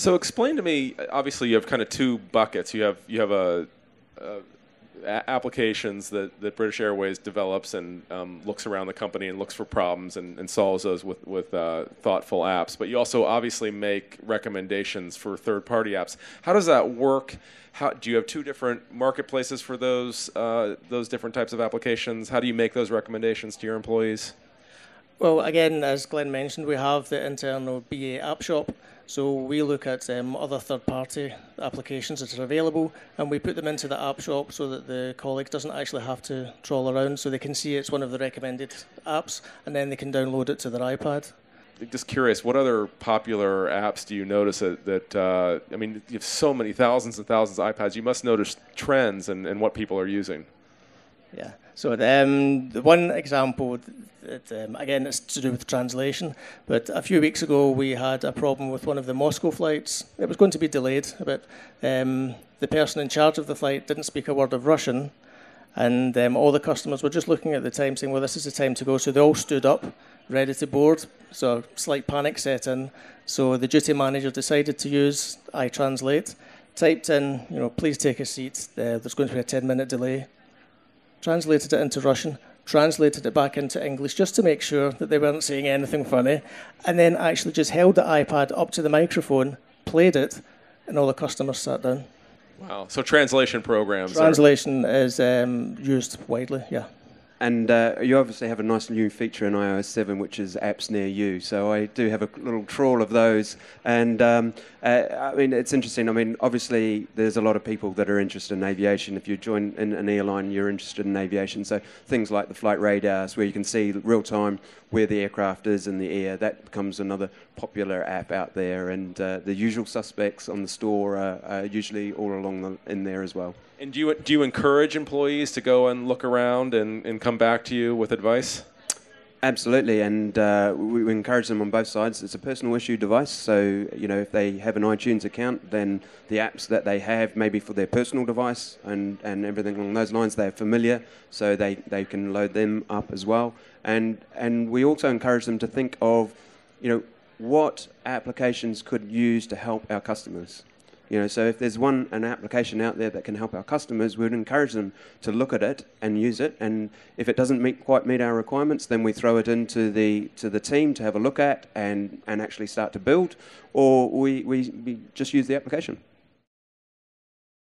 So explain to me. Obviously, you have kind of two buckets. You have you have a, a applications that, that British Airways develops and um, looks around the company and looks for problems and, and solves those with, with uh, thoughtful apps. But you also obviously make recommendations for third party apps. How does that work? How, do you have two different marketplaces for those uh, those different types of applications? How do you make those recommendations to your employees? Well, again, as Glenn mentioned, we have the internal BA App Shop, so we look at um, other third-party applications that are available, and we put them into the app shop so that the colleague doesn't actually have to trawl around, so they can see it's one of the recommended apps, and then they can download it to their iPad. Just curious, what other popular apps do you notice that? that uh, I mean, you have so many thousands and thousands of iPads. You must notice trends and, and what people are using. Yeah. So um, the one example, that, um, again, it's to do with translation. But a few weeks ago, we had a problem with one of the Moscow flights. It was going to be delayed, but um, the person in charge of the flight didn't speak a word of Russian, and um, all the customers were just looking at the time, saying, "Well, this is the time to go." So they all stood up, ready to board. So slight panic set in. So the duty manager decided to use iTranslate. Typed in, you know, please take a seat. Uh, there's going to be a 10-minute delay translated it into Russian, translated it back into English just to make sure that they weren't saying anything funny, and then actually just held the iPad up to the microphone, played it, and all the customers sat down. Wow. So translation programs. Translation are... is um, used widely, yeah. And uh, you obviously have a nice new feature in iOS 7, which is apps near you. So I do have a little trawl of those. And um, uh, I mean, it's interesting. I mean, obviously, there's a lot of people that are interested in aviation. If you join in an airline, you're interested in aviation. So things like the flight radars, where you can see real time where the aircraft is in the air, that becomes another popular app out there. And uh, the usual suspects on the store are, are usually all along the, in there as well. And do you do you encourage employees to go and look around and, and come back to you with advice? Absolutely, and uh, we, we, encourage them on both sides. It's a personal issue device, so you know if they have an iTunes account, then the apps that they have, maybe for their personal device and, and everything along those lines, they're familiar, so they, they can load them up as well. And and we also encourage them to think of, you know, what applications could use to help our customers. You know, so if there's one an application out there that can help our customers, we would encourage them to look at it and use it. And if it doesn't meet, quite meet our requirements, then we throw it into the to the team to have a look at and, and actually start to build, or we, we, we just use the application.